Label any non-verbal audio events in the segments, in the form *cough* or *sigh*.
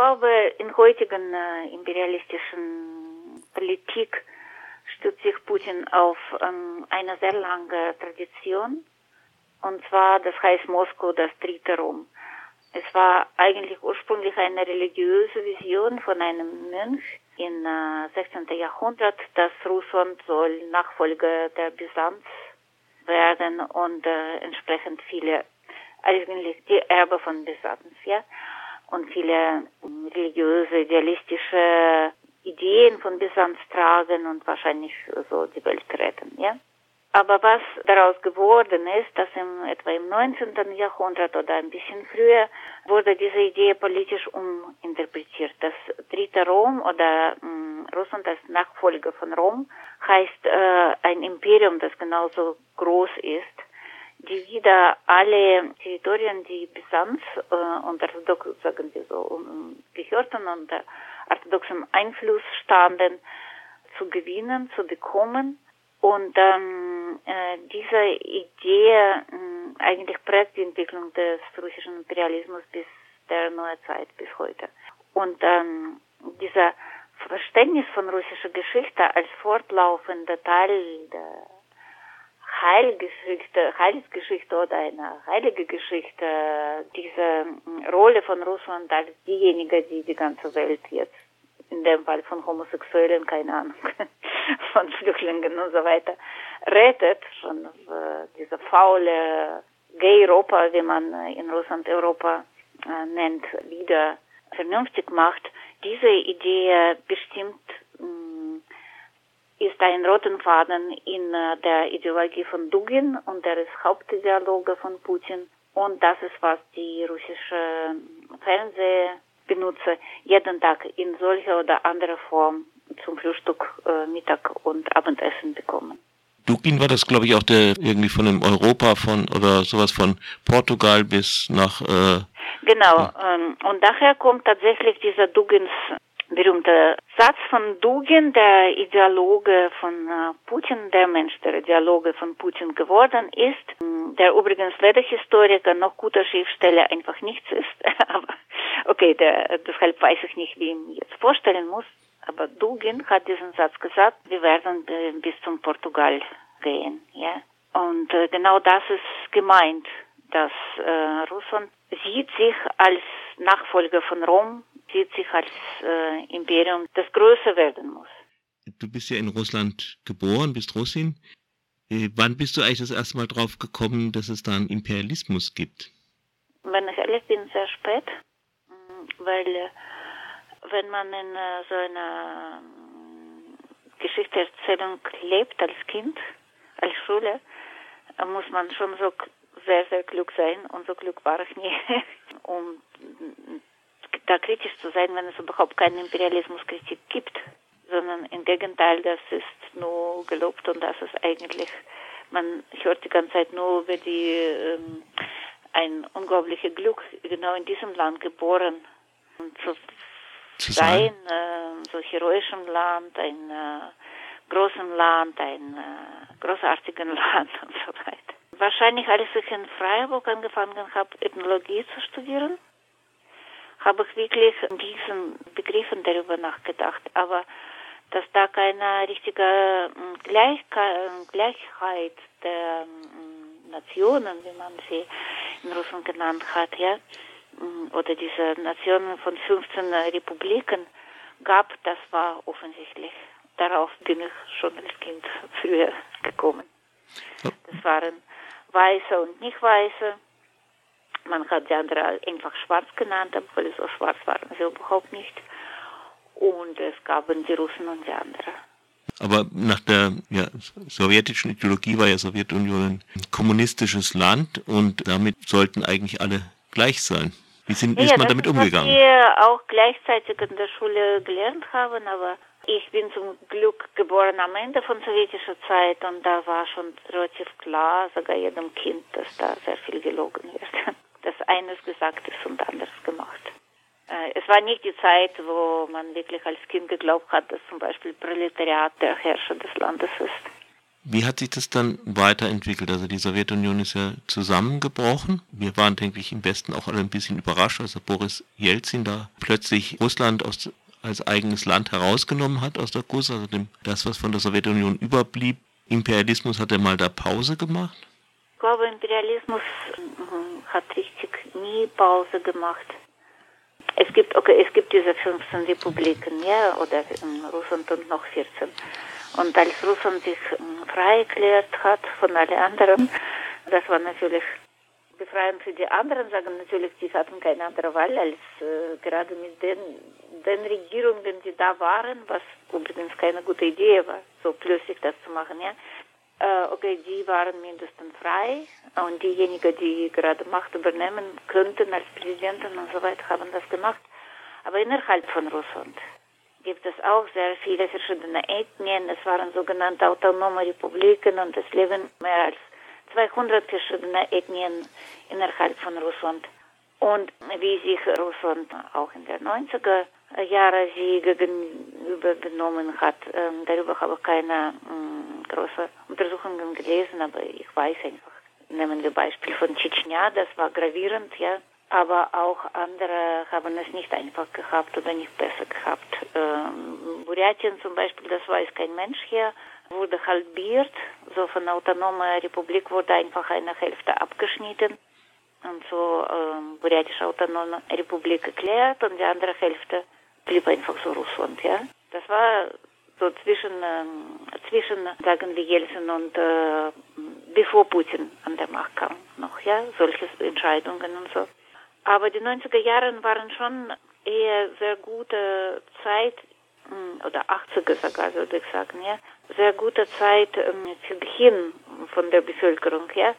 glaube, in heutigen äh, imperialistischen Politik stützt sich Putin auf ähm, eine sehr lange Tradition. Und zwar, das heißt Moskau, das dritte Rom. Es war eigentlich ursprünglich eine religiöse Vision von einem Mönch im äh, 16. Jahrhundert, dass Russland soll Nachfolger der Byzanz werden und äh, entsprechend viele, eigentlich die Erbe von Byzanz, ja, und viele religiöse, idealistische Ideen von Byzanz tragen und wahrscheinlich so die Welt retten, ja. Aber was daraus geworden ist, dass im, etwa im 19. Jahrhundert oder ein bisschen früher wurde diese Idee politisch uminterpretiert. Das dritte Rom oder mh, hm, Russland als Nachfolger von Rom heißt äh, ein Imperium, das genauso groß ist, die wieder alle Territorien, die Byzanz äh, unter sagen wir so, um, gehörten unter orthodoxem Einfluss standen, zu gewinnen, zu bekommen und ähm, äh, diese Idee äh, eigentlich prägt die Entwicklung des russischen Imperialismus bis der Neuzeit, bis heute. Und ähm, dieser Verständnis von russischer Geschichte als fortlaufender Teil der Heilgeschichte, Heilsgeschichte oder eine heilige Geschichte, diese Rolle von Russland als diejenige, die die ganze Welt jetzt in dem Fall von Homosexuellen, keine Ahnung, *laughs* von Flüchtlingen und so weiter, rettet, von äh, dieser faule Gay-Europa, wie man in Russland Europa äh, nennt, wieder vernünftig macht. Diese Idee bestimmt ist ein roten Faden in äh, der Ideologie von Dugin und der ist Hauptideologe von Putin. Und das ist, was die russische Fernseh benutze, jeden Tag in solcher oder anderer Form zum Frühstück, äh, Mittag und Abendessen bekommen. Dublin war das, glaube ich, auch der irgendwie von dem Europa von oder sowas von Portugal bis nach. Äh, genau. Ja. Ähm, und daher kommt tatsächlich dieser Dugins berühmter Satz von Dugin, der Ideologe von Putin, der Mensch, der Ideologe von Putin geworden ist, der übrigens weder Historiker noch guter Schriftsteller einfach nichts ist. *laughs* Aber okay, der, deshalb weiß ich nicht, wie ich ihn jetzt vorstellen muss. Aber Dugin hat diesen Satz gesagt, wir werden äh, bis zum Portugal gehen, ja. Und äh, genau das ist gemeint, dass äh, Russland sieht sich als Nachfolger von Rom sieht sich als äh, Imperium, das größer werden muss. Du bist ja in Russland geboren, bist Russin. Äh, wann bist du eigentlich das erste Mal drauf gekommen, dass es da einen Imperialismus gibt? Wenn ich ehrlich bin, sehr spät, mm, weil äh, wenn man in äh, so einer äh, Geschichtserzählung lebt als Kind, als Schule, äh, muss man schon so sehr, sehr klug sein und so klug war ich nie, *laughs* um da kritisch zu sein, wenn es überhaupt keinen Imperialismuskritik gibt, sondern im Gegenteil, das ist nur gelobt und das ist eigentlich, man hört die ganze Zeit nur über die, ähm, ein unglaubliches Glück, genau in diesem Land geboren zu, zu sein, äh, so heroischem Land, ein äh, großem Land, ein äh, großartigen Land und so weiter. Wahrscheinlich, als ich in Freiburg angefangen habe, Ethnologie zu studieren, habe ich wirklich in diesen Begriffen darüber nachgedacht. Aber dass da keine richtige hm, Gleichheit der hm, Nationen, wie man sie in Russland genannt hat, ja, hm, oder diese Nationen von 15 Republiken gab, das war offensichtlich. Darauf bin ich schon als Kind früher gekommen. Das waren Weiße und Nicht-Weiße man hat die andere einfach schwarz genannt, obwohl so schwarz waren sie überhaupt nicht. Und es gab die Russen und die anderen. Aber nach der ja, sowjetischen Ideologie war ja Sowjetunion ein kommunistisches Land und damit sollten eigentlich alle gleich sein. Wie sind, wie ja, ist man damit umgegangen? Was wir auch gleichzeitig in der Schule gelernt haben, aber ich bin zum Glück geboren am Ende von sowjetischer Zeit und da war schon relativ klar, sogar jedem Kind, dass da sehr viel gelogen wird *laughs* dass eines gesagt ist und anderes gemacht. Äh, es war nicht die Zeit, wo man wirklich als Kind geglaubt hat, dass zum Beispiel Proletariat der Herrscher des Landes ist. Wie hat sich das dann weiterentwickelt? Also die Sowjetunion ist ja zusammengebrochen. Wir waren, denke ich, im Westen auch alle ein bisschen überrascht, als Boris Jelzin da plötzlich Russland aus, als eigenes Land herausgenommen hat aus der Kurs, also dem, das, was von der Sowjetunion überblieb. Imperialismus hat er mal da Pause gemacht? Ich glaube, Imperialismus hat richtig nie Pause gemacht. Es gibt, okay, es gibt diese 15 Republiken, ja, oder in Russland und noch 14. Und als Russland sich ähm, frei erklärt hat von allen anderen, das war natürlich befreiend für die anderen, sagen natürlich, die hatten keine andere Wahl, als äh, gerade mit den, den Regierungen, die da waren, was übrigens keine gute Idee war, so plötzlich das zu machen, ja. Äh, okay, die waren mindestens frei und diejenigen, die gerade Macht übernehmen könnten als Präsidenten und so weiter, haben das gemacht. Aber innerhalb von Russland gibt es auch sehr viele verschiedene Ethnien. Es waren sogenannte autonome Republiken und es leben mehr als 200 verschiedene Ethnien innerhalb von Russland. Und wie sich Russland auch in den 90er Jahren sie gegenüber benommen hat, ähm, darüber habe ich keine ähm, große Untersuchungen gelesen, aber ich weiß einfach. Nehmen wir Beispiel von Tschetschenien, das war gravierend, ja aber auch andere haben es nicht einfach gehabt oder nicht besser gehabt. Ähm, Buratien zum Beispiel, das weiß kein Mensch hier, wurde halbiert, so von der autonomen Republik wurde einfach eine Hälfte abgeschnitten und so ähm, Buryatische Autonome Republik erklärt und die andere Hälfte blieb einfach so Russland, ja. Das war so zwischen, ähm, zwischen sagen wir Jelzin und äh, bevor Putin an der Macht kam noch, ja, solche Entscheidungen und so. Aber die 90er Jahre waren schon eher sehr gute Zeit, hm, oder 80er sogar, würde ich sagen, ja, sehr gute Zeit ähm, für Beginn von der Bevölkerung, ja.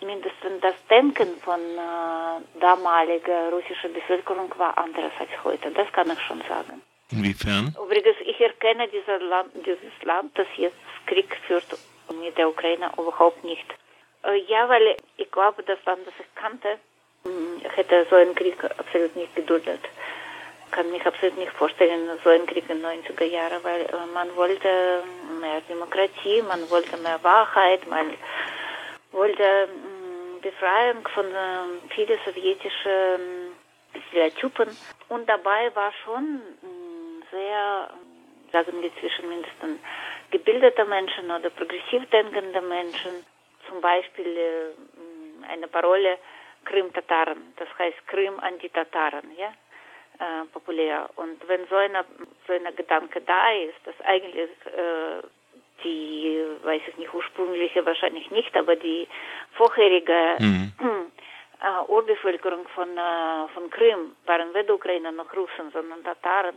Mindestens das Denken von äh, damaliger russischer Bevölkerung war anderes als heute. Das kann ich schon sagen. Inwiefern? Übrigens, ich erkenne Land, dieses Land, das jetzt Krieg führt mit der Ukraine, überhaupt nicht. Äh, ja, weil ich glaube, das Land, das ich kannte, hätte so einen Krieg absolut nicht geduldet. Kann mich absolut nicht vorstellen, so einen Krieg in den 90er Jahren, weil äh, man wollte mehr Demokratie, man wollte mehr Wahrheit, man wollte mm, Befreiung von äh, vielen sowjetischen Stereotypen. Und dabei war schon mm, sehr, sagen wir zwischen mindestens gebildete Menschen oder progressiv denkende Menschen, zum Beispiel äh, eine Parole, Krim-Tataren, das heißt Krim an die Tataren, ja, äh, populär. Und wenn so eine, so eine Gedanke da ist, dass eigentlich äh, die, weiß ich nicht, ursprüngliche wahrscheinlich nicht, aber die vorherige mhm. *clears throat* äh, Urbevölkerung von, äh, von Krim waren weder Ukrainer noch Russen, sondern Tataren,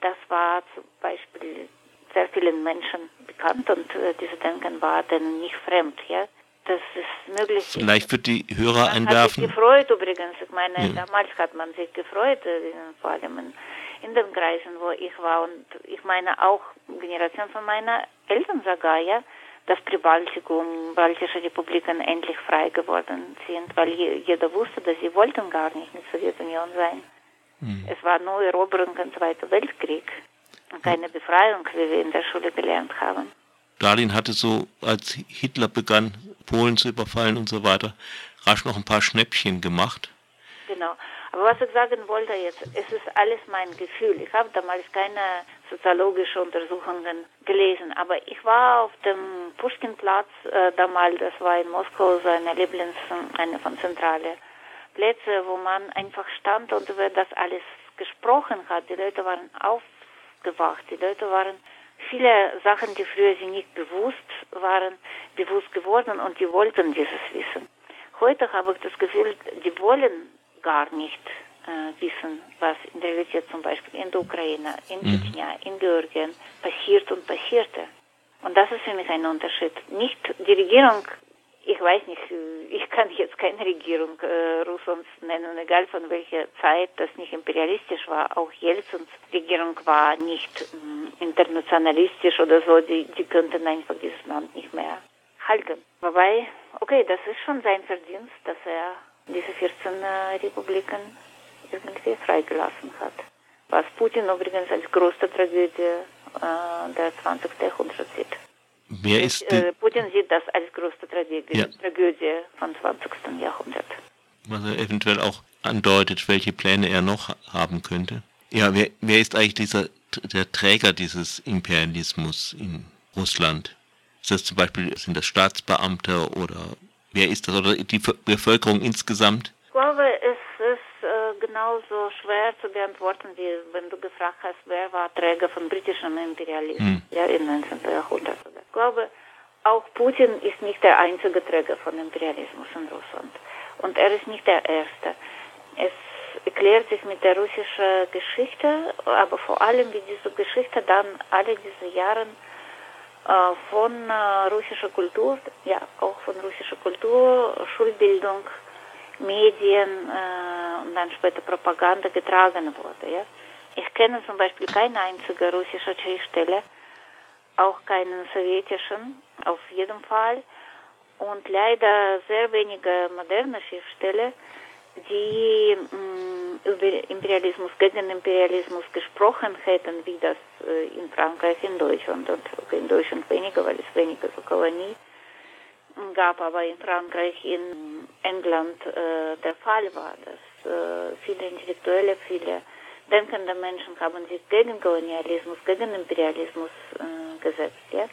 das war zum Beispiel sehr vielen Menschen bekannt und äh, dieses Denken war denen nicht fremd, ja das ist möglich. Vielleicht wird die Hörer man einwerfen. Hat sich gefreut übrigens. Ich meine, ja. damals hat man sich gefreut, äh, vor allem in, in, den Kreisen, wo ich war. Und ich meine auch Generation von meiner Eltern sogar, ja, dass die Baltikum, baltische Republiken endlich frei geworden sind, weil jeder wusste, dass sie wollten gar nicht mit der Sowjetunion sein. Mhm. Es war nur Eroberung im Zweiten Weltkrieg und keine Befreiung, wie wir in der Schule gelernt haben. Stalin hatte so, als Hitler begann, Polen zu überfallen und so weiter, rasch noch ein paar Schnäppchen gemacht. Genau. Aber was ich sagen wollte jetzt, es ist alles mein Gefühl. Ich habe damals keine soziologischen Untersuchungen gelesen, aber ich war auf dem Pushkinplatz äh, damals, das war in Moskau so eine Lieblings, eine von zentrale Plätze, wo man einfach stand und über das alles gesprochen hat. Die Leute waren aufgewacht, die Leute waren viele Sachen, die früher sie nicht bewusst waren, bewusst geworden und die wollten dieses wissen. Heute habe ich das Gefühl, die wollen gar nicht äh, wissen, was in der Realität zum Beispiel in der Ukraine, in mhm. Tschetschenien, in Georgien passiert und passierte. Und das ist für mich ein Unterschied. Nicht die Regierung ich weiß nicht, ich kann jetzt keine Regierung äh, Russlands nennen, egal von welcher Zeit das nicht imperialistisch war. Auch Jelzins Regierung war nicht äh, internationalistisch oder so. Die, die könnten einfach dieses Land nicht mehr halten. Wobei, okay, das ist schon sein Verdienst, dass er diese 14 äh, Republiken irgendwie freigelassen hat. Was Putin übrigens als größte Tragödie äh, der 20. Jahrhundert sieht. Wer ist Putin sieht das als größte Tragödie, ja. Tragödie von 20. Jahrhundert. Was er eventuell auch andeutet, welche Pläne er noch haben könnte. Ja, wer, wer ist eigentlich dieser, der Träger dieses Imperialismus in Russland? Ist das zum Beispiel, sind das Staatsbeamte oder wer ist das oder die Bevölkerung insgesamt? Ich glaube, genauso schwer zu beantworten, wie wenn du gefragt hast, wer war Träger von britischem Imperialismus hm. ja, im 19. Jahrhundert. Ich glaube, auch Putin ist nicht der einzige Träger von Imperialismus in Russland. Und er ist nicht der Erste. Es erklärt sich mit der russischen Geschichte, aber vor allem wie diese Geschichte dann alle diese Jahre äh, von äh, russischer Kultur, ja auch von russischer Kultur, Schulbildung, Medien äh, und dann später Propaganda getragen wurde. Ja. Ich kenne zum Beispiel keine einzige russische Schriftsteller, auch keinen sowjetischen, auf jeden Fall und leider sehr wenige moderne Schriftsteller, die mh, mm, über Imperialismus, gegen Imperialismus gesprochen hätten, wie das äh, in Frankreich, in Deutschland und in Deutschland weniger, weil es weniger so Kolonie gab, aber in Frankreich, in England äh, der Fall war, dass äh, viele Intellektuelle, viele denkende Menschen haben sich gegen Kolonialismus, gegen Imperialismus äh, gesetzt. Ja?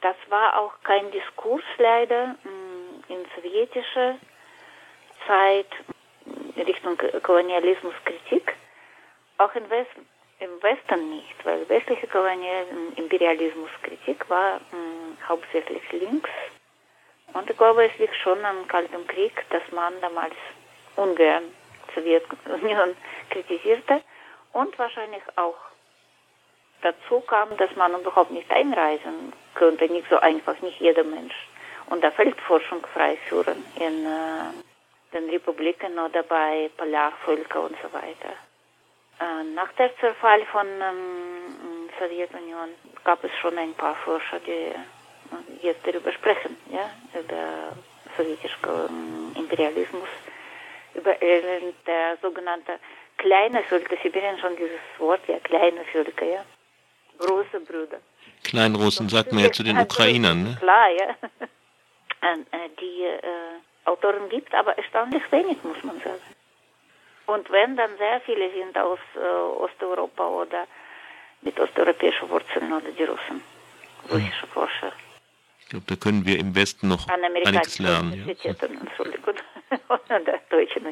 Das war auch kein Diskurs leider mm, in sowjetischer Zeit Richtung Kolonialismuskritik, auch im Westen, im Westen nicht, weil westliche Kolonialismuskritik war mh, mm, hauptsächlich links. Und ich glaube, es liegt schon am Kalten Krieg, dass man damals ungern Sowjetunion *laughs* kritisierte und wahrscheinlich auch dazu kam, dass man überhaupt nicht einreisen könnte, nicht so einfach, nicht jeder Mensch. Und da Feldforschung freiführen in äh, den Republiken oder bei Polarvölkern und so weiter. Äh, nach der Zerfall von ähm, Sowjetunion gab es schon ein paar Forscher, die jetzt darüber sprechen, ja, über sowjetischen Imperialismus, über der sogenannte kleine Völker, Sibirien schon dieses Wort, ja, kleine Völker, ja, große Brüder. Kleinrussen sagt man ja zu den Ukrainern, ne? Klar, ja. Die äh, Autoren gibt, aber erstaunlich wenig, muss man sagen. Und wenn, dann sehr viele sind aus äh, Osteuropa oder mit osteuropäischen Wurzeln oder die Russen, russische Forscher. Ich glaube, da können wir im Westen noch An einiges lernen. Universitäten, ja. Entschuldigung, *laughs* deutschen.